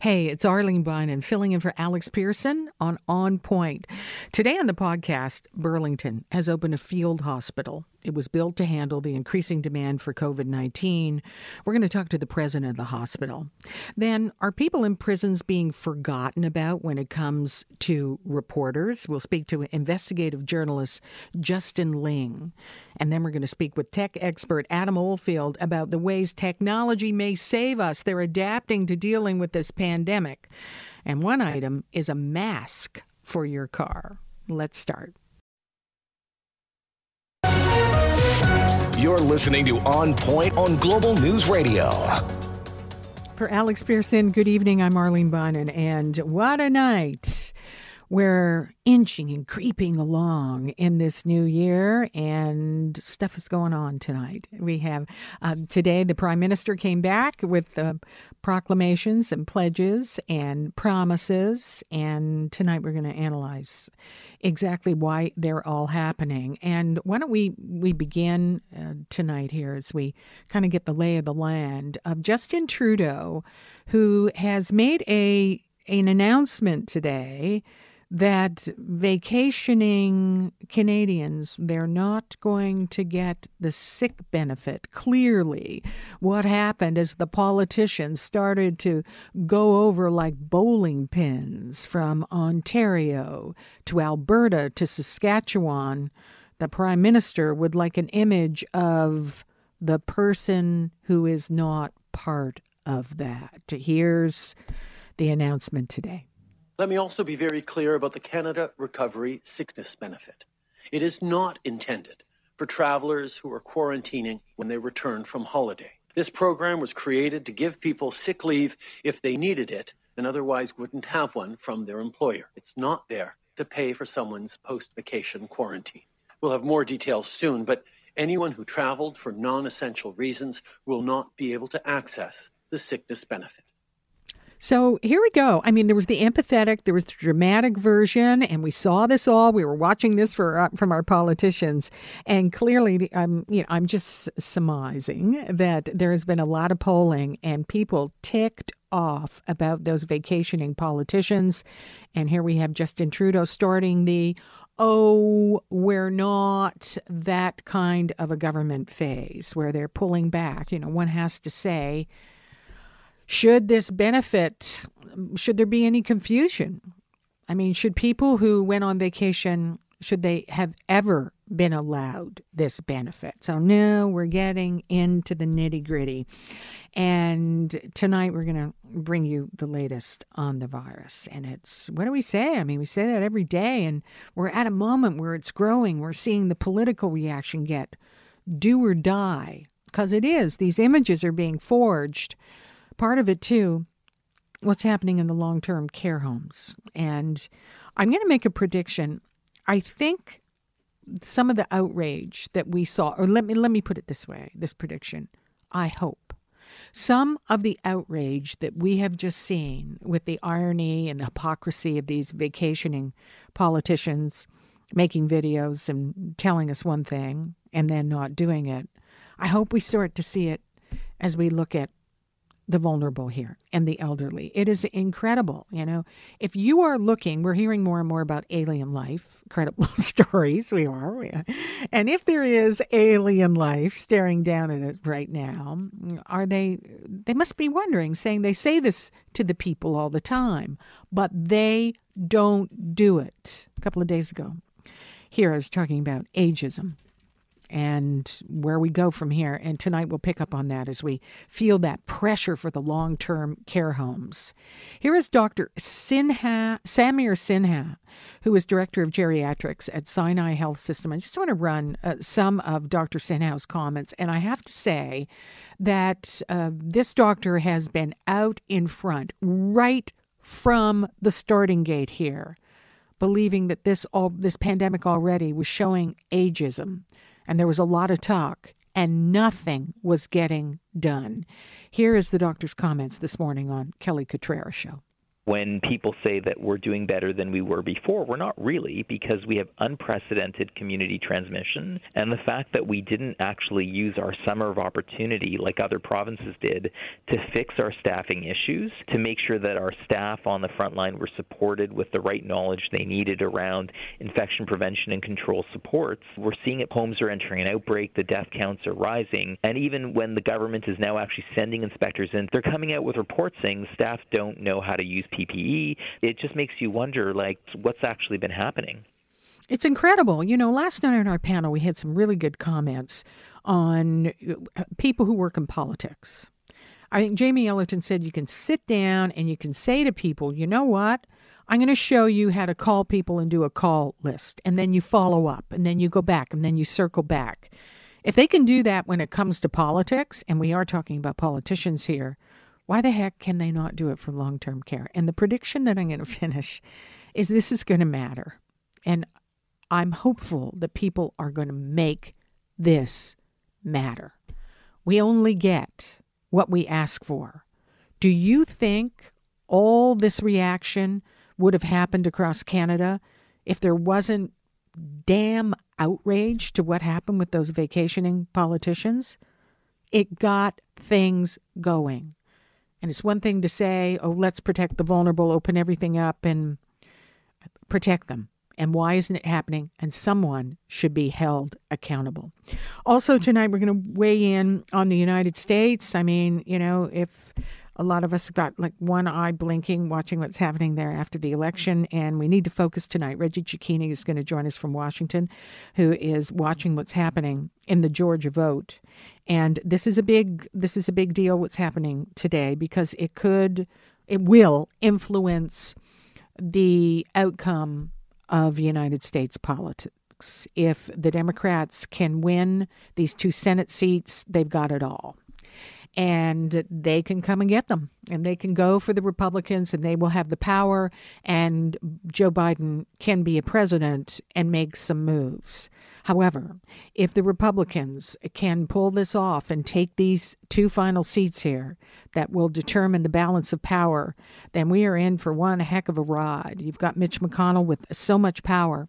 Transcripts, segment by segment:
Hey, it's Arlene Bynon filling in for Alex Pierson on On Point. Today on the podcast, Burlington has opened a field hospital. It was built to handle the increasing demand for COVID 19. We're going to talk to the president of the hospital. Then, are people in prisons being forgotten about when it comes to reporters? We'll speak to investigative journalist Justin Ling. And then we're going to speak with tech expert Adam Oldfield about the ways technology may save us. They're adapting to dealing with this pandemic. And one item is a mask for your car. Let's start. You're listening to On Point on Global News Radio. For Alex Pierson, good evening. I'm Arlene Bynon, and what a night. We're inching and creeping along in this new year, and stuff is going on tonight. We have uh, today the Prime Minister came back with uh, proclamations and pledges and promises, and tonight we're going to analyze exactly why they're all happening. And why don't we we begin uh, tonight here as we kind of get the lay of the land of Justin Trudeau, who has made a an announcement today that vacationing Canadians, they're not going to get the sick benefit. Clearly, what happened is the politicians started to go over like bowling pins from Ontario to Alberta to Saskatchewan. The prime minister would like an image of the person who is not part of that. Here's the announcement today. Let me also be very clear about the Canada Recovery Sickness Benefit. It is not intended for travelers who are quarantining when they return from holiday. This program was created to give people sick leave if they needed it and otherwise wouldn't have one from their employer. It's not there to pay for someone's post vacation quarantine. We'll have more details soon, but anyone who traveled for non essential reasons will not be able to access the sickness benefit. So here we go. I mean, there was the empathetic, there was the dramatic version, and we saw this all. We were watching this for uh, from our politicians, and clearly, I'm you know I'm just surmising that there has been a lot of polling and people ticked off about those vacationing politicians, and here we have Justin Trudeau starting the oh, we're not that kind of a government phase where they're pulling back. You know, one has to say should this benefit, should there be any confusion? I mean, should people who went on vacation, should they have ever been allowed this benefit? So, no, we're getting into the nitty gritty. And tonight we're going to bring you the latest on the virus. And it's, what do we say? I mean, we say that every day, and we're at a moment where it's growing. We're seeing the political reaction get do or die, because it is. These images are being forged part of it too what's happening in the long-term care homes. And i'm going to make a prediction. I think some of the outrage that we saw or let me let me put it this way this prediction. I hope. Some of the outrage that we have just seen with the irony and the hypocrisy of these vacationing politicians making videos and telling us one thing and then not doing it i hope we start to see it as we look at the vulnerable here and the elderly. It is incredible. You know, if you are looking, we're hearing more and more about alien life, credible stories. We are. And if there is alien life staring down at it right now, are they, they must be wondering, saying they say this to the people all the time, but they don't do it. A couple of days ago, here I was talking about ageism and where we go from here. And tonight we'll pick up on that as we feel that pressure for the long term care homes. Here is Dr. Sinha, Samir Sinha, who is director of geriatrics at Sinai Health System. I just want to run uh, some of Dr. Sinha's comments. And I have to say that uh, this doctor has been out in front right from the starting gate here, believing that this all this pandemic already was showing ageism, and there was a lot of talk, and nothing was getting done. Here is the doctor's comments this morning on Kelly Cutrara show when people say that we're doing better than we were before, we're not really because we have unprecedented community transmission. And the fact that we didn't actually use our summer of opportunity like other provinces did to fix our staffing issues, to make sure that our staff on the front line were supported with the right knowledge they needed around infection prevention and control supports. We're seeing it homes are entering an outbreak, the death counts are rising. And even when the government is now actually sending inspectors in, they're coming out with reports saying staff don't know how to use PPE, it just makes you wonder, like, what's actually been happening. It's incredible. You know, last night on our panel, we had some really good comments on uh, people who work in politics. I think Jamie Ellerton said you can sit down and you can say to people, you know what? I'm going to show you how to call people and do a call list. And then you follow up and then you go back and then you circle back. If they can do that when it comes to politics, and we are talking about politicians here, why the heck can they not do it for long term care? And the prediction that I'm going to finish is this is going to matter. And I'm hopeful that people are going to make this matter. We only get what we ask for. Do you think all this reaction would have happened across Canada if there wasn't damn outrage to what happened with those vacationing politicians? It got things going. And it's one thing to say, oh, let's protect the vulnerable, open everything up and protect them. And why isn't it happening? And someone should be held accountable. Also, tonight, we're going to weigh in on the United States. I mean, you know, if a lot of us have got like one eye blinking watching what's happening there after the election, and we need to focus tonight. Reggie Cecchini is going to join us from Washington, who is watching what's happening in the Georgia vote. And this is a big this is a big deal what's happening today because it could it will influence the outcome of United States politics. If the Democrats can win these two Senate seats, they've got it all and they can come and get them and they can go for the Republicans and they will have the power and Joe Biden can be a president and make some moves. However, if the Republicans can pull this off and take these two final seats here that will determine the balance of power, then we are in for one heck of a ride. You've got Mitch McConnell with so much power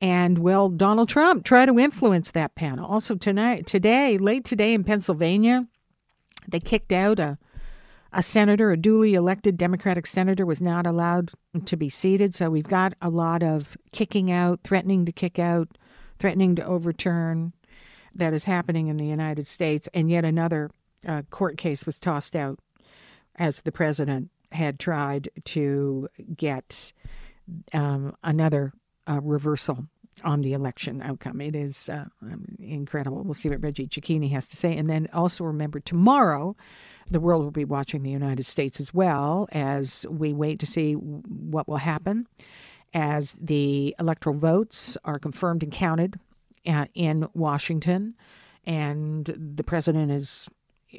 and will Donald Trump try to influence that panel? Also tonight, today, late today in Pennsylvania, they kicked out a a senator, a duly elected Democratic senator, was not allowed to be seated. So we've got a lot of kicking out, threatening to kick out, threatening to overturn that is happening in the United States. And yet another uh, court case was tossed out as the president had tried to get um, another uh, reversal on the election outcome. It is uh, um, incredible. We'll see what Reggie Cecchini has to say. And then also remember, tomorrow, the world will be watching the United States as well as we wait to see what will happen as the electoral votes are confirmed and counted uh, in Washington. And the president is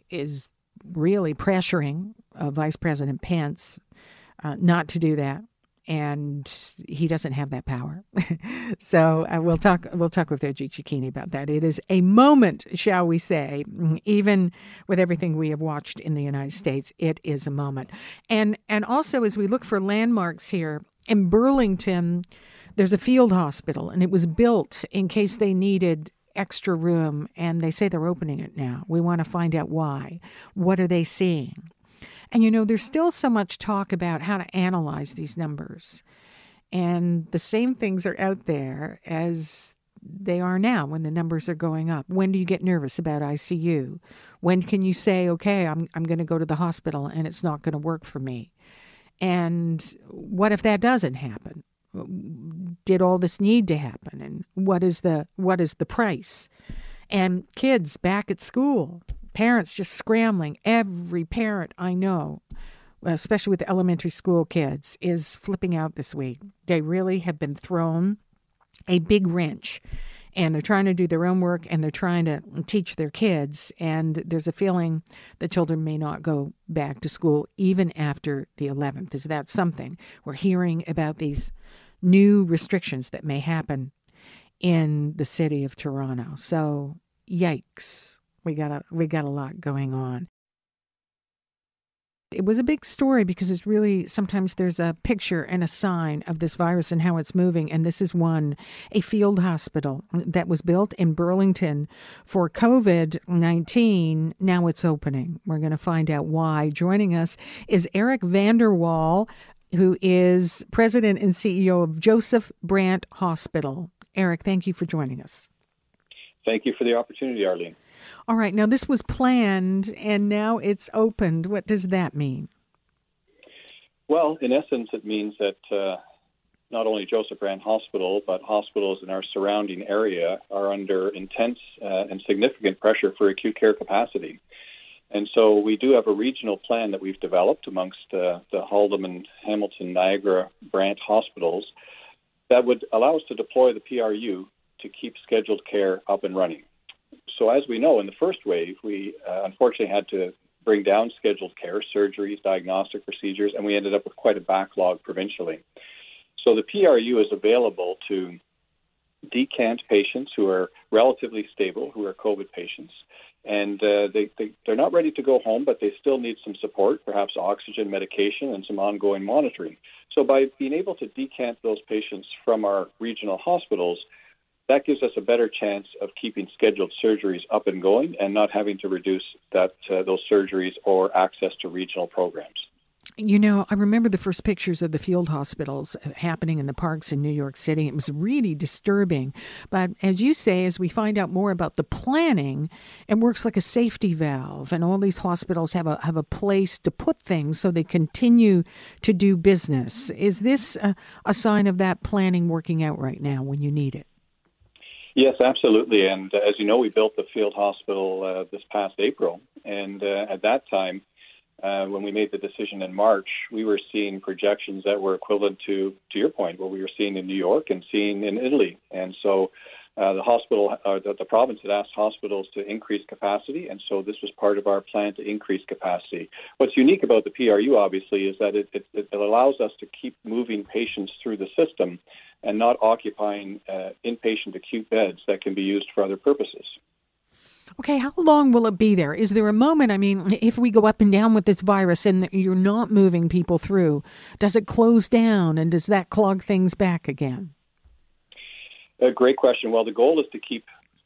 is really pressuring uh, Vice President Pence uh, not to do that and he doesn't have that power. so uh, we'll talk. We'll talk with Reggie Cecchini about that. It is a moment, shall we say? Even with everything we have watched in the United States, it is a moment. And and also as we look for landmarks here in Burlington, there's a field hospital, and it was built in case they needed extra room, and they say they're opening it now. We want to find out why. What are they seeing? And you know, there's still so much talk about how to analyze these numbers. And the same things are out there as they are now when the numbers are going up. When do you get nervous about ICU? When can you say, okay, I'm, I'm going to go to the hospital and it's not going to work for me? And what if that doesn't happen? Did all this need to happen? And what is the what is the price? And kids back at school, parents just scrambling. Every parent I know, especially with elementary school kids, is flipping out this week. They really have been thrown a big wrench and they're trying to do their own work and they're trying to teach their kids. And there's a feeling that children may not go back to school even after the 11th. Is that something? We're hearing about these new restrictions that may happen in the city of Toronto. So, yikes. We got a we got a lot going on. It was a big story because it's really sometimes there's a picture and a sign of this virus and how it's moving. And this is one a field hospital that was built in Burlington for COVID 19. Now it's opening. We're going to find out why. Joining us is Eric Vandewall, who is president and CEO of Joseph Brant Hospital. Eric, thank you for joining us. Thank you for the opportunity, Arlene. All right. Now, this was planned and now it's opened. What does that mean? Well, in essence, it means that uh, not only Joseph Brant Hospital, but hospitals in our surrounding area are under intense uh, and significant pressure for acute care capacity. And so we do have a regional plan that we've developed amongst uh, the Haldimand, Hamilton, Niagara, Brant hospitals that would allow us to deploy the PRU to keep scheduled care up and running so as we know, in the first wave, we uh, unfortunately had to bring down scheduled care, surgeries, diagnostic procedures, and we ended up with quite a backlog provincially. So the PRU is available to decant patients who are relatively stable, who are COVID patients, and uh, they, they, they're not ready to go home, but they still need some support, perhaps oxygen, medication, and some ongoing monitoring. So by being able to decant those patients from our regional hospitals, that gives us a better chance of keeping scheduled surgeries up and going and not having to reduce that uh, those surgeries or access to regional programs. You know, I remember the first pictures of the field hospitals happening in the parks in New York City. It was really disturbing. But as you say, as we find out more about the planning, it works like a safety valve, and all these hospitals have a have a place to put things so they continue to do business. Is this a, a sign of that planning working out right now when you need it? Yes, absolutely. And uh, as you know, we built the field hospital uh, this past April. And uh, at that time, when we made the decision in March, we were seeing projections that were equivalent to, to your point, what we were seeing in New York and seeing in Italy. And so uh, the hospital, uh, the, the province had asked hospitals to increase capacity, and so this was part of our plan to increase capacity. What's unique about the PRU, obviously, is that it, it, it allows us to keep moving patients through the system and not occupying uh, inpatient acute beds that can be used for other purposes. Okay, how long will it be there? Is there a moment? I mean, if we go up and down with this virus and you're not moving people through, does it close down and does that clog things back again? A great question. Well, the goal is to keep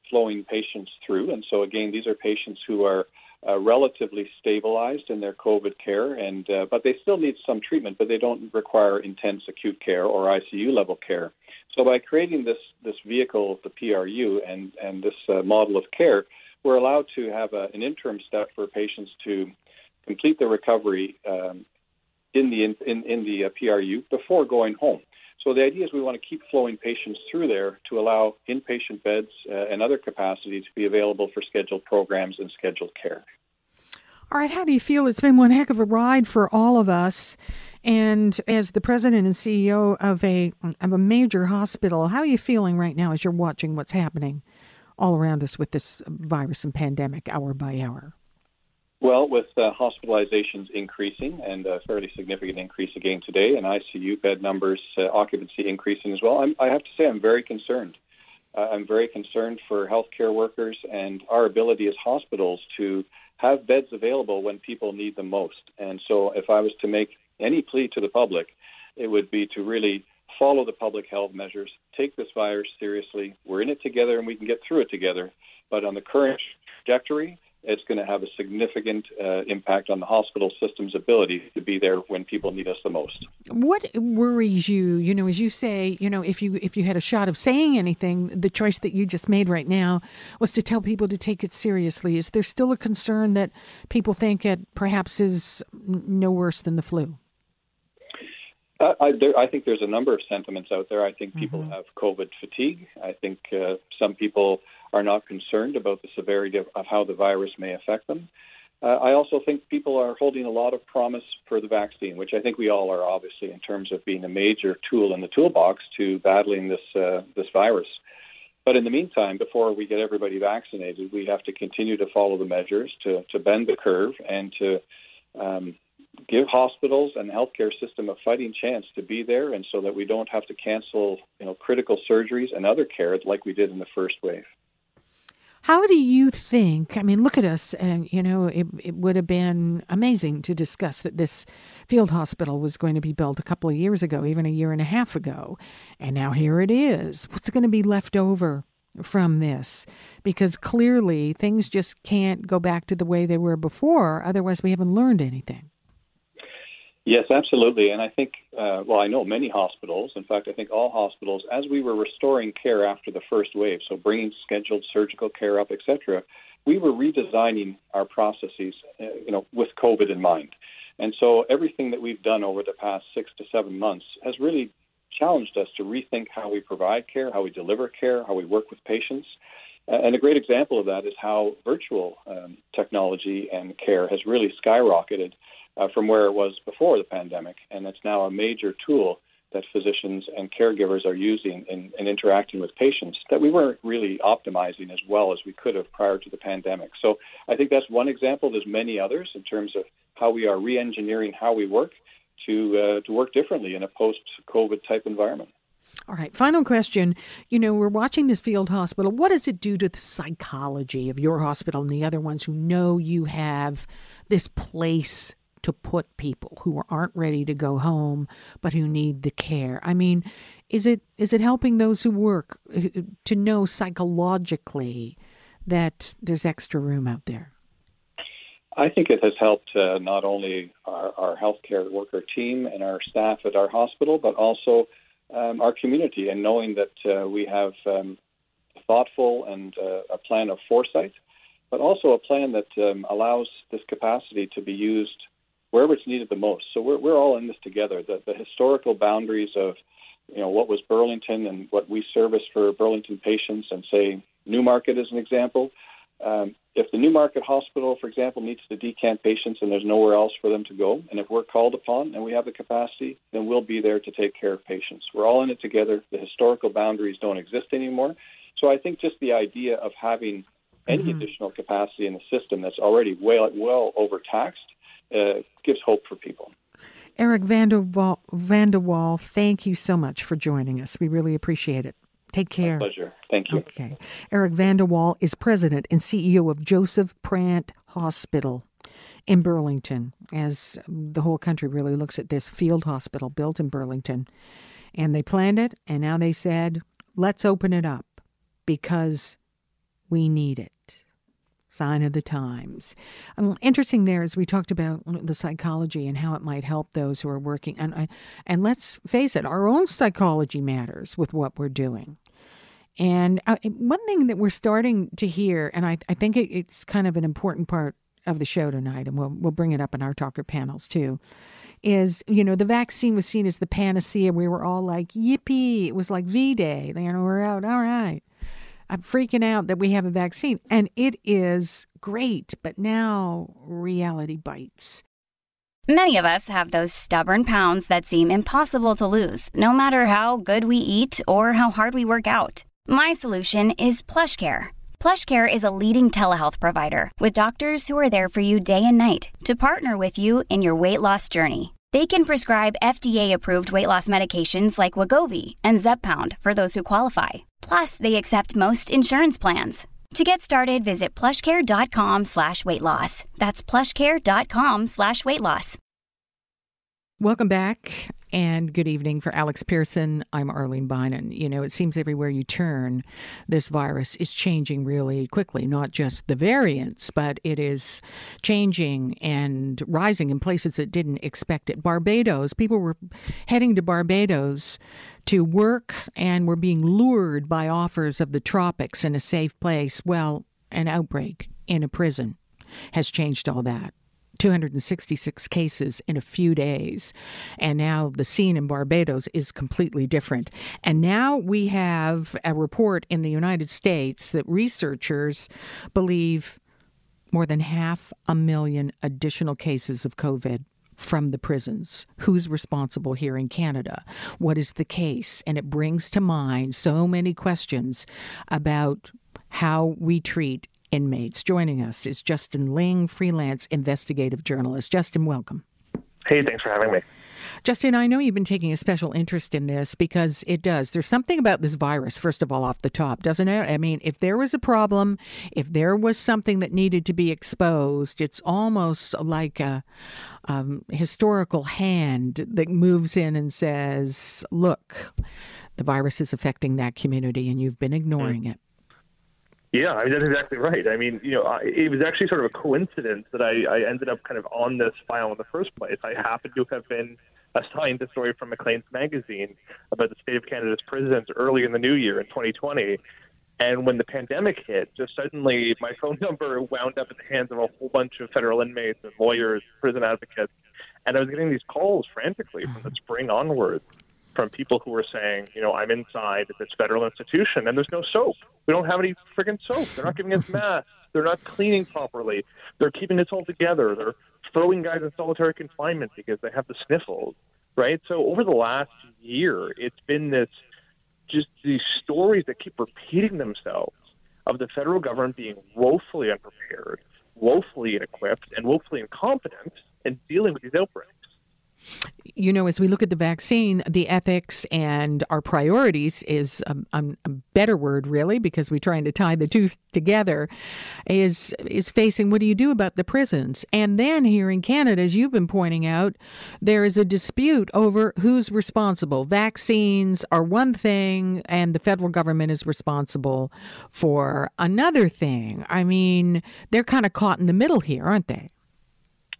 flowing patients through. And so, again, these are patients who are uh, relatively stabilized in their COVID care, and uh, but they still need some treatment, but they don't require intense acute care or ICU level care. So by creating this this vehicle, the PRU, and and this uh, model of care, we're allowed to have a, an interim step for patients to complete their recovery um, in the in, in, in the uh, PRU before going home. So the idea is we want to keep flowing patients through there to allow inpatient beds uh, and other capacity to be available for scheduled programs and scheduled care. All right, how do you feel? It's been one heck of a ride for all of us. And as the president and CEO of a of a major hospital, how are you feeling right now as you're watching what's happening all around us with this virus and pandemic hour by hour? Well, with uh, hospitalizations increasing and a fairly significant increase again today, and ICU bed numbers uh, occupancy increasing as well, I'm, i have to say I'm very concerned. Uh, I'm very concerned for healthcare workers and our ability as hospitals to have beds available when people need them most. And so, if I was to make any plea to the public, it would be to really follow the public health measures, take this virus seriously. We're in it together and we can get through it together. But on the current trajectory, it's going to have a significant uh, impact on the hospital system's ability to be there when people need us the most. What worries you? You know, as you say, you know, if you if you had a shot of saying anything, the choice that you just made right now was to tell people to take it seriously. Is there still a concern that people think it perhaps is no worse than the flu? Uh, I, there, I, think there's a number of sentiments out there. I think people mm-hmm. have COVID fatigue. I think uh, some people are not concerned about the severity of, of how the virus may affect them. Uh, I also think people are holding a lot of promise for the vaccine, which I think we all are, obviously, in terms of being a major tool in the toolbox to battling this uh, this virus. But in the meantime, before we get everybody vaccinated, we have to continue to follow the measures to, to bend the curve and to um, give hospitals and the healthcare system a fighting chance to be there, and so that we don't have to cancel, you know, critical surgeries and other care like we did in the first wave. How do you think? I mean, look at us, and you know, it, it would have been amazing to discuss that this field hospital was going to be built a couple of years ago, even a year and a half ago, and now here it is. What's going to be left over from this? Because clearly things just can't go back to the way they were before, otherwise, we haven't learned anything. Yes, absolutely. And I think, uh, well, I know many hospitals, in fact, I think all hospitals, as we were restoring care after the first wave, so bringing scheduled surgical care up, et cetera, we were redesigning our processes, uh, you know, with COVID in mind. And so everything that we've done over the past six to seven months has really challenged us to rethink how we provide care, how we deliver care, how we work with patients. And a great example of that is how virtual um, technology and care has really skyrocketed uh, from where it was before the pandemic, and it's now a major tool that physicians and caregivers are using in, in, interacting with patients that we weren't really optimizing as well as we could have prior to the pandemic. So I think that's one example. There's many others in terms of how we are re-engineering how we work to uh, to work differently in a post-COVID type environment. All right, final question. You know, we're watching this field hospital. What does it do to the psychology of your hospital and the other ones who know you have this place to put people who aren't ready to go home but who need the care? I mean, is it is it helping those who work uh, to know psychologically that there's extra room out there? I think it has helped uh, not only our, our healthcare worker team and our staff at our hospital, but also um, our community, and knowing that uh, we have um, thoughtful and uh, a plan of foresight, but also a plan that um, allows this capacity to be used wherever it's needed the most. So we're, we're all in this together. The, the historical boundaries of, you know, what was Burlington and what we service for Burlington patients, and say Newmarket as an example. Um, if the Newmarket Hospital, for example, needs to decant patients and there's nowhere else for them to go, and if we're called upon and we have the capacity, then we'll be there to take care of patients. We're all in it together. The historical boundaries don't exist anymore. So I think just the idea of having any mm-hmm. additional capacity in the system that's already well, well overtaxed uh, gives hope for people. Eric Vandewall, Vandewall, thank you so much for joining us. We really appreciate it. Take care. My pleasure. Thank you. Okay. Eric Vandewall is president and CEO of Joseph Brant Hospital in Burlington, as the whole country really looks at this field hospital built in Burlington. And they planned it, and now they said, let's open it up because we need it sign of the times. Um, interesting there as we talked about the psychology and how it might help those who are working. And, uh, and let's face it, our own psychology matters with what we're doing. And uh, one thing that we're starting to hear, and I, I think it, it's kind of an important part of the show tonight, and we'll, we'll bring it up in our talker panels too, is, you know, the vaccine was seen as the panacea. We were all like, yippee. It was like V Day. You know, we're out. All right. I'm freaking out that we have a vaccine. And it is great, but now reality bites. Many of us have those stubborn pounds that seem impossible to lose, no matter how good we eat or how hard we work out. My solution is PlushCare. PlushCare is a leading telehealth provider with doctors who are there for you day and night to partner with you in your weight loss journey. They can prescribe FDA-approved weight loss medications like Wegovy and Zepbound for those who qualify. Plus, they accept most insurance plans. To get started, visit plushcare.com slash weight loss. That's plushcare.com slash weight loss. Welcome back and good evening for Alex Pierson. I'm Arlene Bynon. You know, it seems everywhere you turn, this virus is changing really quickly, not just the variants, but it is changing and rising in places that didn't expect it. Barbados, people were heading to Barbados to work and were being lured by offers of the tropics in a safe place. Well, an outbreak in a prison has changed all that. 266 cases in a few days. And now the scene in Barbados is completely different. And now we have a report in the United States that researchers believe more than half a million additional cases of COVID from the prisons. Who's responsible here in Canada? What is the case? And it brings to mind so many questions about how we treat inmates. Joining us is Justin Ling, freelance investigative journalist. Justin, welcome. Hey, thanks for having me. Justin, I know you've been taking a special interest in this because it does. There's something about this virus, first of all, off the top, doesn't it? I mean, if there was a problem, if there was something that needed to be exposed, it's almost like a um, historical hand that moves in and says, look, the virus is affecting that community and you've been ignoring mm. it. Yeah, I mean, that's exactly right. I mean, you know, I, it was actually sort of a coincidence that I, I ended up kind of on this file in the first place. I happened to have been assigned a story from Maclean's magazine about the state of Canada's prisons early in the new year in 2020. And when the pandemic hit, just suddenly my phone number wound up in the hands of a whole bunch of federal inmates and lawyers, prison advocates. And I was getting these calls frantically from the spring onwards from people who were saying, you know, I'm inside this federal institution and there's no soap. We don't have any friggin' soap. They're not giving us masks. They're not cleaning properly. They're keeping us all together. They're throwing guys in solitary confinement because they have the sniffles, right? So over the last year, it's been this just these stories that keep repeating themselves of the federal government being woefully unprepared, woefully inequipped, and woefully incompetent in dealing with these outbreaks you know, as we look at the vaccine, the ethics and our priorities is a, a, better word, really, because we're trying to tie the two together. Is is facing what do you do about the prisons? And then here in Canada, as you've been pointing out, there is a dispute over who's responsible. Vaccines are one thing, and the federal government is responsible for another thing. I mean, they're kind of caught in the middle here, aren't they?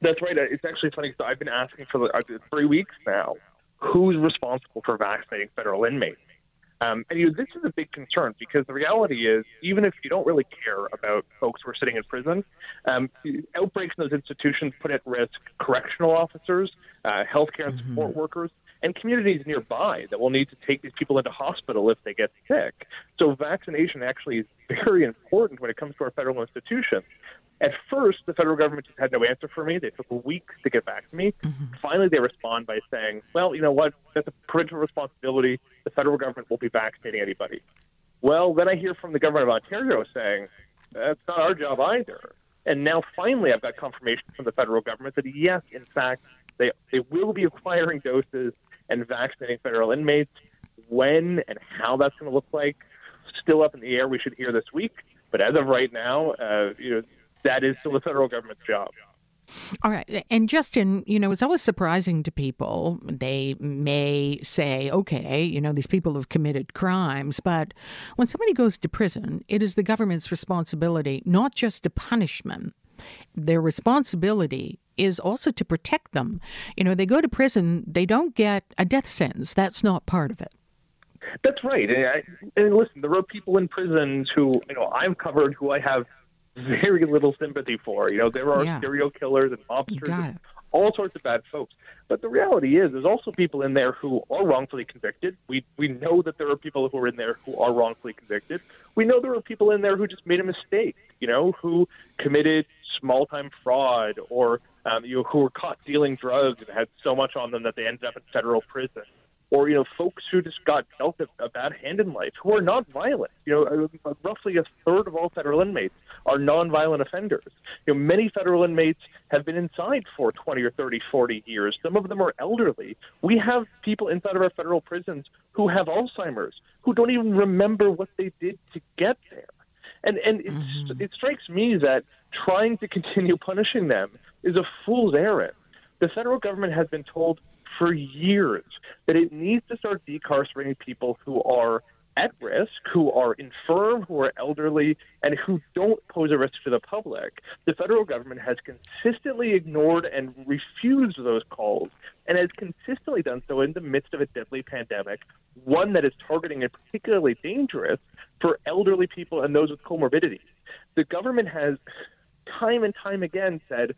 That's right. It's actually funny. So I've been asking for uh, three weeks now who's responsible for vaccinating federal inmates. Um, and you know, this is a big concern because the reality is, even if you don't really care about folks who are sitting in prison, um, outbreaks in those institutions put at risk correctional officers, uh, healthcare and support mm-hmm. workers, and communities nearby that will need to take these people into hospital if they get sick. So vaccination actually is very important when it comes to our federal institutions. At first, the federal government just had no answer for me. They took a week to get back to me. Mm-hmm. Finally, they respond by saying, well, you know what? That's a provincial responsibility. The federal government won't be vaccinating anybody. Well, then I hear from the government of Ontario saying, that's not our job either. And now finally, I've got confirmation from the federal government that yes, in fact, they, they will be acquiring doses and vaccinating federal inmates. When and how that's going to look like, still up in the air. We should hear this week. But as of right now, uh, you know, that is still the federal government's job. All right. And Justin, you know, it's always surprising to people. They may say, okay, you know, these people have committed crimes, but when somebody goes to prison, it is the government's responsibility not just to punish them. Their responsibility is also to protect them. You know, they go to prison, they don't get a death sentence. That's not part of it. That's right. And, I, and listen, there are people in prisons who, you know, I've covered who I have very little sympathy for. You know, there are yeah. serial killers and mobsters and all sorts of bad folks. But the reality is, there's also people in there who are wrongfully convicted. We we know that there are people who are in there who are wrongfully convicted. We know there are people in there who just made a mistake. You know, who committed small time fraud or um, you know, who were caught dealing drugs and had so much on them that they ended up in federal prison or you know folks who just got dealt a, a bad hand in life who are not violent. You know, uh, roughly a third of all federal inmates are nonviolent offenders. You know, many federal inmates have been inside for 20 or 30, 40 years. Some of them are elderly. We have people inside of our federal prisons who have Alzheimer's, who don't even remember what they did to get there. And and mm-hmm. it strikes me that trying to continue punishing them is a fool's errand. The federal government has been told for years that it needs to start decarcerating people who are at risk, who are infirm, who are elderly, and who don't pose a risk to the public. The federal government has consistently ignored and refused those calls and has consistently done so in the midst of a deadly pandemic, one that is targeting and particularly dangerous for elderly people and those with comorbidities. The government has time and time again said,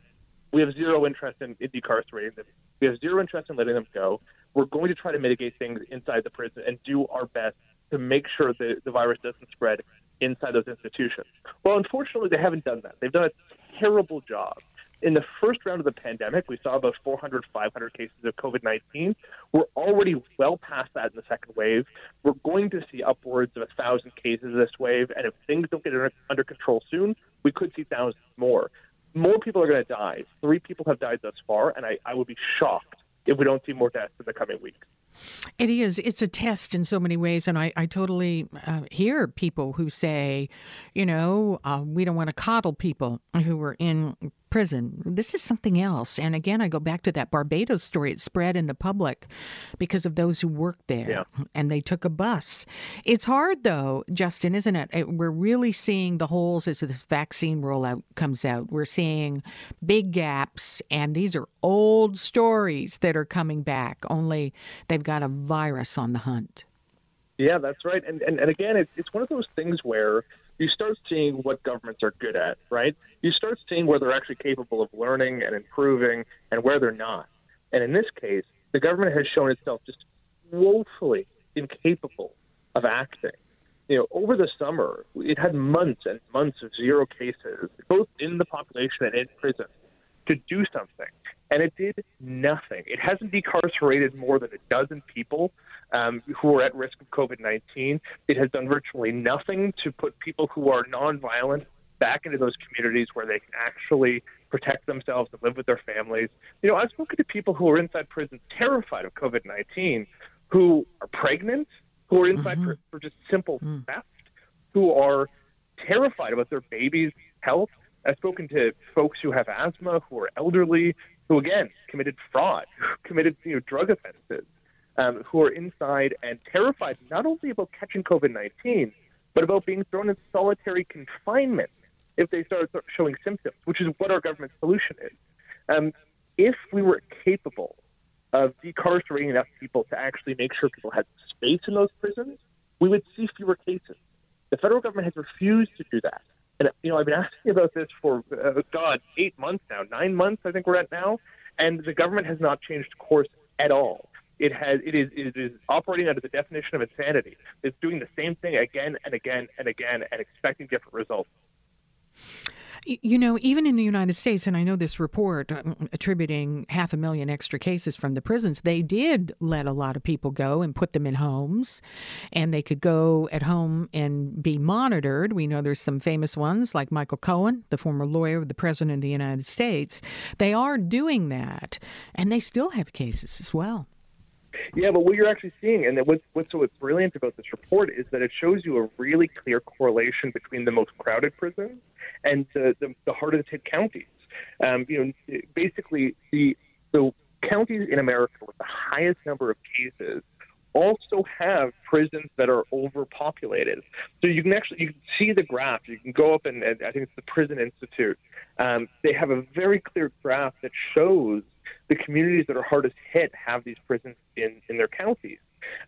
we have zero interest in, in decarcerating them. We have zero interest in letting them go. We're going to try to mitigate things inside the prison and do our best to make sure that the virus doesn't spread inside those institutions. Well, unfortunately, they haven't done that. They've done a terrible job. in the first round of the pandemic, we saw about 400, 500 cases of COVID 19. We're already well past that in the second wave. We're going to see upwards of 1,000 cases this wave. And if things don't get under control soon, we could see thousands more. More people are going to die. Three people have died thus far, and I, I would be shocked if we don't see more deaths in the coming weeks. It is. It's a test in so many ways. And I, I totally uh, hear people who say, you know, uh, we don't want to coddle people who are in prison. This is something else. And again, I go back to that Barbados story. It spread in the public because of those who worked there yeah. and they took a bus. It's hard, though, Justin, isn't it? We're really seeing the holes as this vaccine rollout comes out. We're seeing big gaps, and these are old stories that are coming back, only they've got a virus on the hunt. Yeah, that's right. And, and, and again, it, it's one of those things where you start seeing what governments are good at, right? You start seeing where they're actually capable of learning and improving and where they're not. And in this case, the government has shown itself just woefully incapable of acting. You know, over the summer, it had months and months of zero cases, both in the population and in prison, to do something. And it did nothing. It hasn't decarcerated more than a dozen people um, who are at risk of COVID 19. It has done virtually nothing to put people who are nonviolent back into those communities where they can actually protect themselves and live with their families. You know, I've spoken to people who are inside prison terrified of COVID 19, who are pregnant, who are inside mm-hmm. for, for, just simple mm. theft, who are terrified about their baby's health. I've spoken to folks who have asthma, who are elderly, who again committed fraud, committed you know drug offenses um, who are inside and terrified not only about catching COVID 19, but about being thrown in solitary confinement if they start showing symptoms, which is what our government's solution is. Um, if we were capable of decarcerating enough people to actually make sure people had space in those prisons, we would see fewer cases. The federal government has refused to do that. And, you know, I've been asking about this for, uh, God, eight months now, nine months, I think we're at now, and the government has not changed course at all it has it is it is operating under the definition of insanity. It's doing the same thing again and again and again and expecting different results. You know, even in the United States, and I know this report um, attributing half a million extra cases from the prisons, they did let a lot of people go and put them in homes, and they could go at home and be monitored. We know there's some famous ones like Michael Cohen, the former lawyer of the President of the United States. They are doing that, and they still have cases as well. Yeah, but what you're actually seeing, and what's, what's so brilliant about this report is that it shows you a really clear correlation between the most crowded prisons and the, the, the hardest hit counties. Um, you know, basically the the counties in America with the highest number of cases also have prisons that are overpopulated. So you can actually you can see the graph. You can go up and, and I think it's the Prison Institute. Um, they have a very clear graph that shows the communities that are hardest hit have these prisons in, in their counties.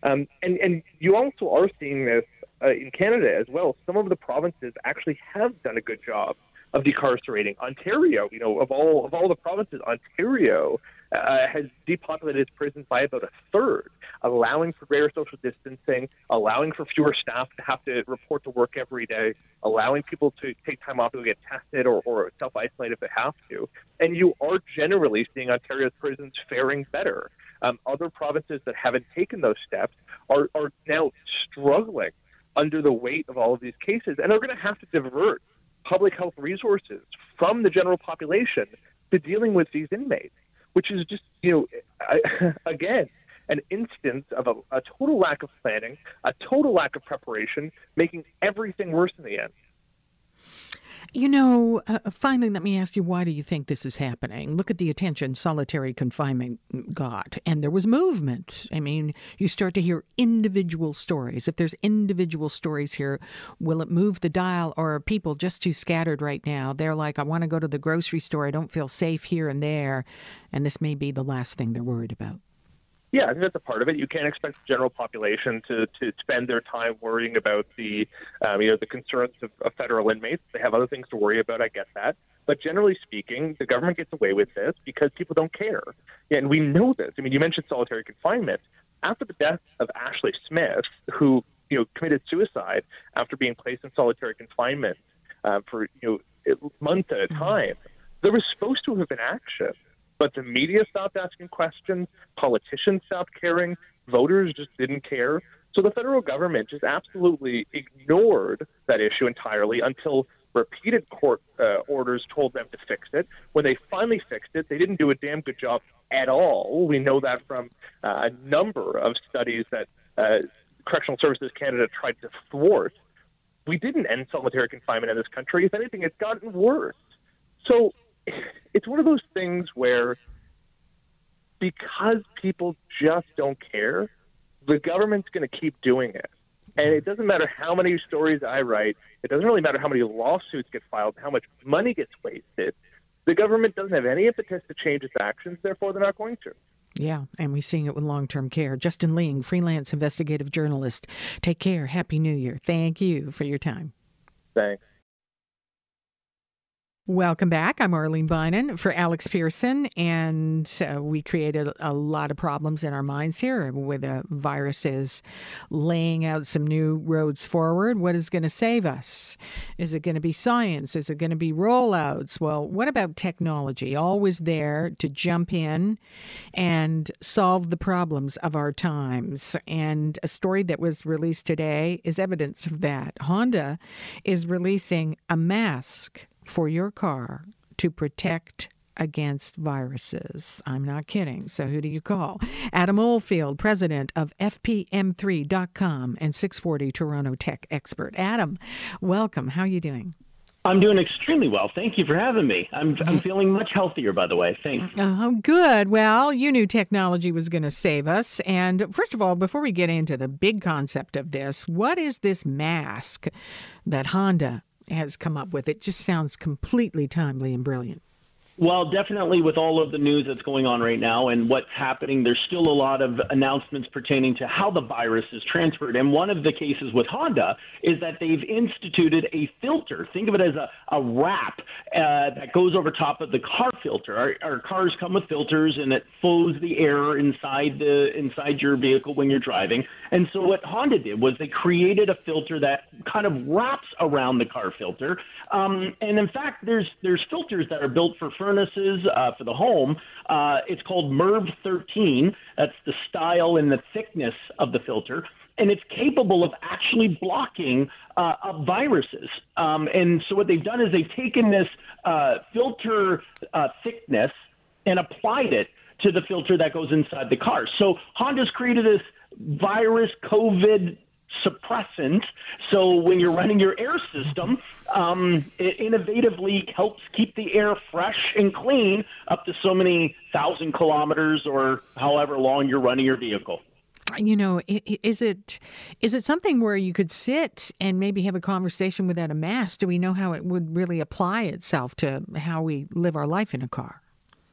Um, and, and you also are seeing this uh, in Canada as well. Some of the provinces actually have done a good job of decarcerating. Ontario, you know, of all of all the provinces, Ontario uh, has depopulated its prisons by about a third, allowing for greater social distancing, allowing for fewer staff to have to report to work every day, allowing people to take time off to get tested or, or self isolate if they have to. And you are generally seeing Ontario's prisons faring better. Um, other provinces that haven't taken those steps are, are now struggling under the weight of all of these cases and are going to have to divert public health resources from the general population to dealing with these inmates which is just, you know, again, an instance of a, a total lack of planning, a total lack of preparation, making everything worse in the end. You know, uh, finally, let me ask you why do you think this is happening? Look at the attention solitary confinement got, and there was movement. I mean, you start to hear individual stories. If there's individual stories here, will it move the dial, or are people just too scattered right now? They're like, I want to go to the grocery store. I don't feel safe here and there. And this may be the last thing they're worried about. Yeah, I think that's a part of it. You can't expect the general population to, to spend their time worrying about the um, you know the concerns of, of federal inmates. They have other things to worry about. I get that, but generally speaking, the government gets away with this because people don't care. Yeah, and we know this. I mean, you mentioned solitary confinement. After the death of Ashley Smith, who you know committed suicide after being placed in solitary confinement uh, for you know months at a mm-hmm. time, there was supposed to have been action, but the media stopped asking questions, politicians stopped caring, voters just didn't care. So the federal government just absolutely ignored that issue entirely until repeated court uh, orders told them to fix it. When they finally fixed it, they didn't do a damn good job at all. We know that from uh, a number of studies that uh, Correctional Services Canada tried to thwart. We didn't end solitary confinement in this country. If anything, it's gotten worse. So it's one of those things where because people just don't care, the government's going to keep doing it. And it doesn't matter how many stories I write, it doesn't really matter how many lawsuits get filed, how much money gets wasted. The government doesn't have any impetus to change its actions, therefore, they're not going to. Yeah, and we're seeing it with long term care. Justin Ling, freelance investigative journalist. Take care. Happy New Year. Thank you for your time. Thanks. Welcome back. I'm Arlene Bynon for Alex Pierson, and uh, we created a lot of problems in our minds here with the viruses laying out some new roads forward. What is going to save us? Is it going to be science? Is it going to be rollouts? Well, what about technology? Always there to jump in and solve the problems of our times. And a story that was released today is evidence of that. Honda is releasing a mask for your car to protect against viruses. I'm not kidding. So who do you call? Adam Oldfield, president of FPM3.com and 640 Toronto tech expert. Adam, welcome. How are you doing? I'm doing extremely well. Thank you for having me. I'm I'm feeling much healthier, by the way. Thanks. Oh, good. Well, you knew technology was going to save us. And first of all, before we get into the big concept of this, what is this mask that Honda has come up with. It just sounds completely timely and brilliant. Well, definitely with all of the news that's going on right now and what's happening, there's still a lot of announcements pertaining to how the virus is transferred. And one of the cases with Honda is that they've instituted a filter. Think of it as a, a wrap uh, that goes over top of the car filter. Our, our cars come with filters and it flows the air inside the inside your vehicle when you're driving. And so what Honda did was they created a filter that kind of wraps around the car filter. Um, and in fact, there's there's filters that are built for furnaces uh, for the home. Uh, it's called MERV 13. That's the style and the thickness of the filter. And it's capable of actually blocking uh, viruses. Um, and so what they've done is they've taken this uh, filter uh, thickness and applied it to the filter that goes inside the car. So Honda's created this virus COVID suppressant. So when you're running your air system, um, it innovatively helps keep the air fresh and clean up to so many thousand kilometers or however long you're running your vehicle. You know, is it is it something where you could sit and maybe have a conversation without a mask? Do we know how it would really apply itself to how we live our life in a car?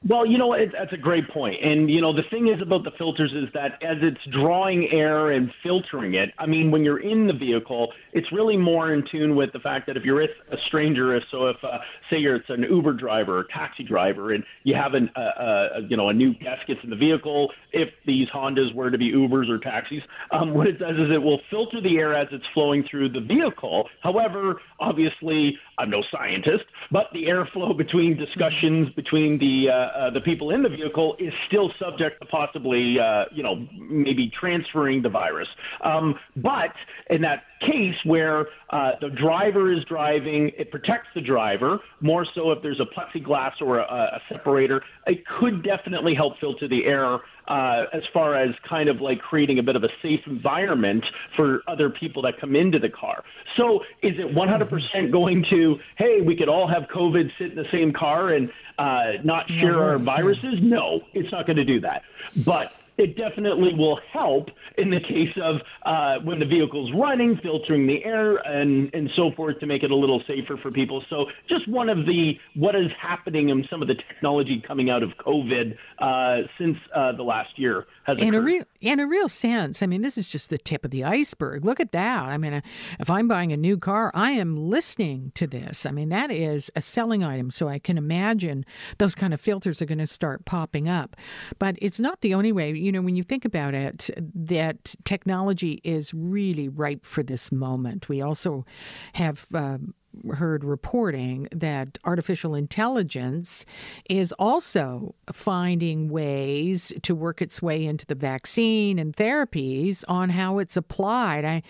Well, you know, it, that's a great point. And, you know, the thing is about the filters is that as it's drawing air and filtering it, I mean, when you're in the vehicle, it's really more in tune with the fact that if you're with a stranger, if so, if, uh, say you're it's an Uber driver or taxi driver and you have an, uh, uh, you know, a new guest gets in the vehicle, if these Hondas were to be Ubers or taxis, um, what it does is it will filter the air as it's flowing through the vehicle. However, obviously, I'm no scientist, but the airflow between discussions between the uh, uh, the people in the vehicle is still subject to possibly, uh, you know, maybe transferring the virus. Um, but in that case where uh, the driver is driving, it protects the driver more so if there's a plexiglass or a, a separator. It could definitely help filter the air uh, as far as kind of like creating a bit of a safe environment for other people that come into the car. So is it 100% going to, hey, we could all have COVID, sit in the same car and uh, not share our viruses? No, it's not going to do that. But it definitely will help in the case of uh, when the vehicle's running, filtering the air, and and so forth to make it a little safer for people. So just one of the what is happening in some of the technology coming out of COVID uh, since uh, the last year has in occurred. a real in a real sense. I mean, this is just the tip of the iceberg. Look at that. I mean, uh, if I'm buying a new car, I am listening to this. I mean, that is a selling item. So I can imagine those kind of filters are going to start popping up. But it's not the only way you know, when you think about it, that technology is really ripe for this moment. We also have. Um, heard reporting that artificial intelligence is also finding ways to work its way into the vaccine and therapies on how it's applied. I,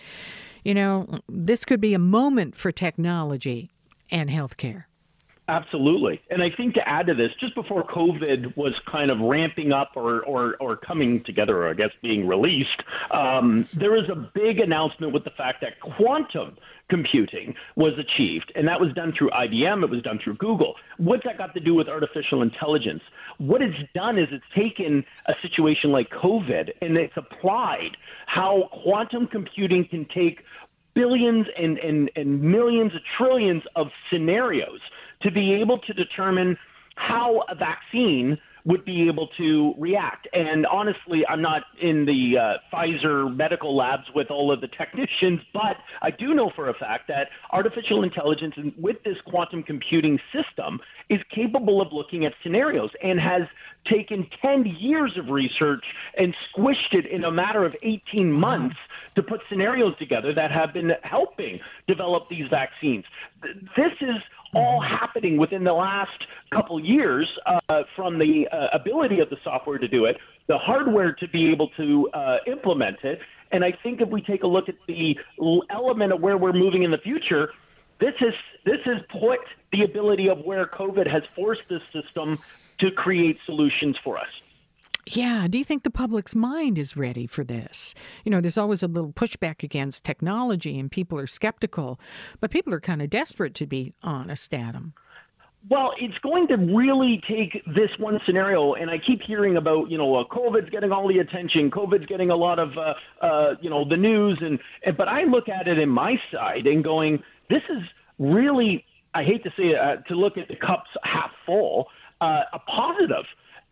you know, this could be a moment for technology and healthcare. Absolutely. And I think to add to this, just before COVID was kind of ramping up or, or, or coming together, or I guess being released, um, there was a big announcement with the fact that quantum computing was achieved. And that was done through IBM, it was done through Google. What's that got to do with artificial intelligence? What it's done is it's taken a situation like COVID and it's applied how quantum computing can take billions and, and, and millions, of trillions of scenarios to be able to determine how a vaccine would be able to react. And honestly, I'm not in the uh, Pfizer medical labs with all of the technicians, but I do know for a fact that artificial intelligence and with this quantum computing system is capable of looking at scenarios and has taken 10 years of research and squished it in a matter of 18 months to put scenarios together that have been helping develop these vaccines. This is all happening within the last couple years uh, from the uh, ability of the software to do it, the hardware to be able to uh, implement it. And I think if we take a look at the element of where we're moving in the future, this has this has put the ability of where COVID has forced this system to create solutions for us. Yeah. Do you think the public's mind is ready for this? You know, there's always a little pushback against technology and people are skeptical, but people are kind of desperate to be honest, Adam. Well, it's going to really take this one scenario, and I keep hearing about, you know, uh, COVID's getting all the attention, COVID's getting a lot of, uh, uh, you know, the news, and, and but I look at it in my side and going, this is really, I hate to say it, uh, to look at the cups half full, uh, a positive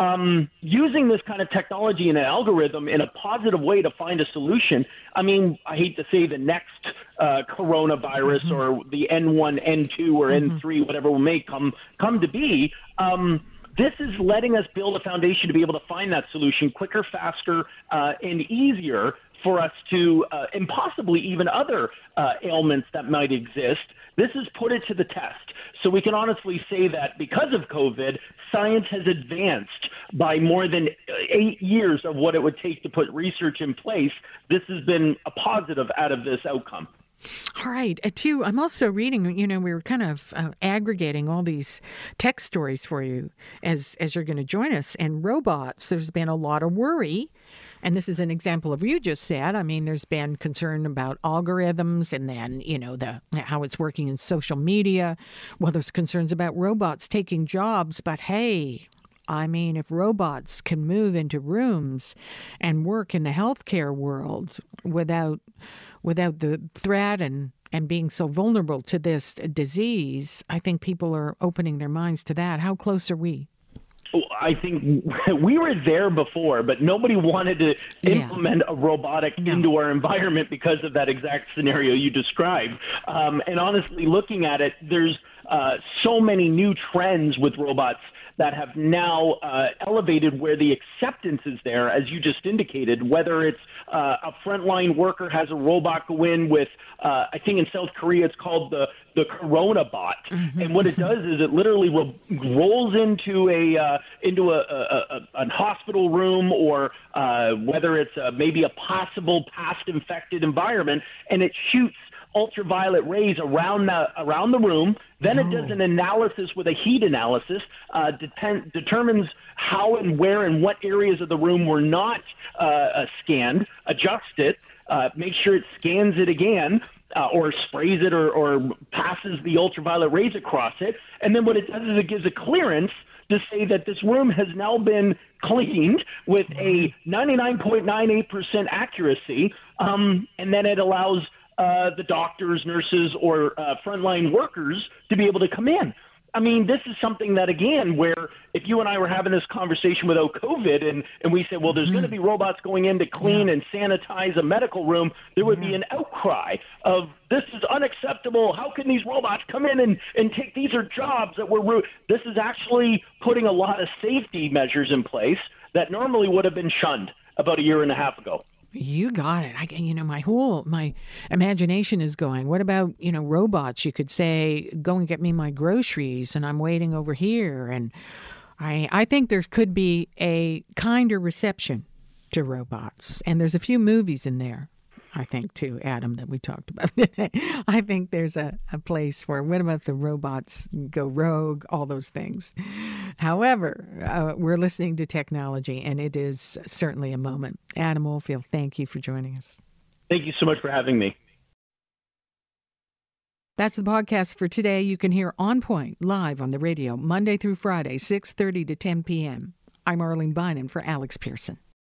um, using this kind of technology and an algorithm in a positive way to find a solution. I mean, I hate to say the next uh, coronavirus mm-hmm. or the N1, N2, or mm-hmm. N3, whatever may come come to be. Um, this is letting us build a foundation to be able to find that solution quicker, faster, uh, and easier for us to, uh, and possibly even other uh, ailments that might exist. This has put it to the test. So we can honestly say that because of COVID, science has advanced by more than eight years of what it would take to put research in place. This has been a positive out of this outcome. All right. Uh, too, I'm also reading. You know, we were kind of uh, aggregating all these tech stories for you as as you're going to join us. And robots. There's been a lot of worry and this is an example of what you just said. I mean, there's been concern about algorithms and then, you know, the how it's working in social media. Well, there's concerns about robots taking jobs, but hey, I mean, if robots can move into rooms and work in the healthcare world without without the threat and and being so vulnerable to this disease, I think people are opening their minds to that. How close are we? I think we were there before, but nobody wanted to implement yeah. a robotic no. into our environment because of that exact scenario you described. Um, and honestly, looking at it, there's uh, so many new trends with robots that have now uh, elevated where the acceptance is there, as you just indicated, whether it's uh, a frontline worker has a robot go in with, uh, I think in South Korea it's called the the Corona bot, mm-hmm. and what it does is it literally ro- rolls into a uh, into a, a, a, a hospital room or uh, whether it's a, maybe a possible past infected environment, and it shoots ultraviolet rays around the around the room. Then it does an analysis with a heat analysis, uh, depend, determines how and where and what areas of the room were not uh, uh, scanned, adjusts it, uh, make sure it scans it again. Uh, or sprays it or, or passes the ultraviolet rays across it. And then what it does is it gives a clearance to say that this room has now been cleaned with a 99.98% accuracy, um, and then it allows uh, the doctors, nurses, or uh, frontline workers to be able to come in. I mean, this is something that, again, where if you and I were having this conversation without COVID and, and we said, well, there's mm-hmm. going to be robots going in to clean yeah. and sanitize a medical room, there would yeah. be an outcry of this is unacceptable. How can these robots come in and, and take these are jobs that were. Rude? This is actually putting a lot of safety measures in place that normally would have been shunned about a year and a half ago. You got it. I you know my whole my imagination is going. What about you know robots? You could say, "Go and get me my groceries," and I'm waiting over here. And I I think there could be a kinder reception to robots. And there's a few movies in there I think, too, Adam, that we talked about I think there's a, a place for what about the robots go rogue, all those things. However, uh, we're listening to technology, and it is certainly a moment. Adam Oldfield, thank you for joining us. Thank you so much for having me. That's the podcast for today. You can hear On Point live on the radio Monday through Friday, 6:30 to 10 p.m. I'm Arlene Bynon for Alex Pierson.